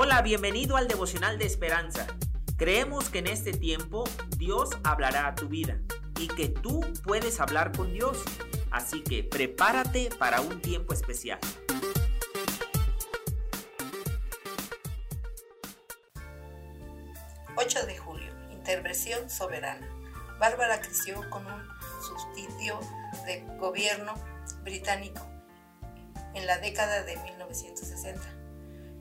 Hola, bienvenido al devocional de esperanza. Creemos que en este tiempo Dios hablará a tu vida y que tú puedes hablar con Dios. Así que prepárate para un tiempo especial. ...8 de julio... ...intervención soberana... ...Bárbara creció con un sustituto de gobierno británico... ...en la década de 1960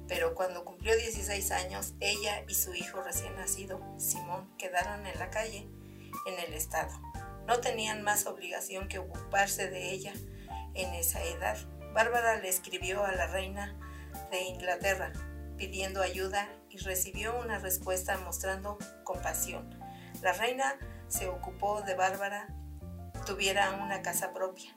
pero cuando cumplió 16 años, ella y su hijo recién nacido, Simón, quedaron en la calle, en el estado. No tenían más obligación que ocuparse de ella en esa edad. Bárbara le escribió a la reina de Inglaterra pidiendo ayuda y recibió una respuesta mostrando compasión. La reina se ocupó de Bárbara tuviera una casa propia.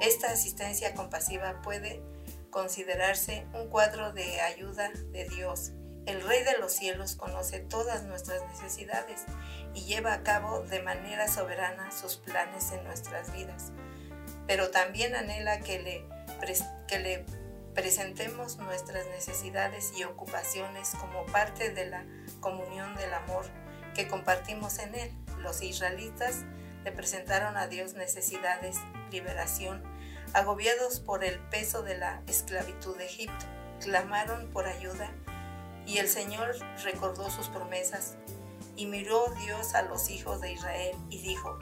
Esta asistencia compasiva puede considerarse un cuadro de ayuda de Dios. El Rey de los cielos conoce todas nuestras necesidades y lleva a cabo de manera soberana sus planes en nuestras vidas, pero también anhela que le, que le presentemos nuestras necesidades y ocupaciones como parte de la comunión del amor que compartimos en Él. Los israelitas le presentaron a Dios necesidades, liberación, agobiados por el peso de la esclavitud de Egipto, clamaron por ayuda y el Señor recordó sus promesas y miró Dios a los hijos de Israel y dijo,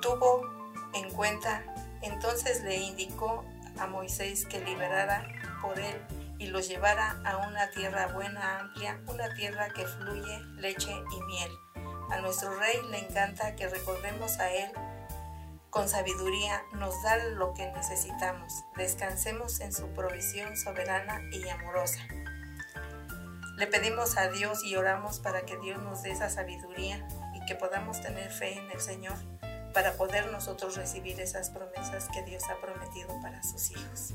tuvo en cuenta, entonces le indicó a Moisés que liberara por él y los llevara a una tierra buena, amplia, una tierra que fluye leche y miel. A nuestro rey le encanta que recordemos a él con sabiduría nos da lo que necesitamos. Descansemos en su provisión soberana y amorosa. Le pedimos a Dios y oramos para que Dios nos dé esa sabiduría y que podamos tener fe en el Señor para poder nosotros recibir esas promesas que Dios ha prometido para sus hijos.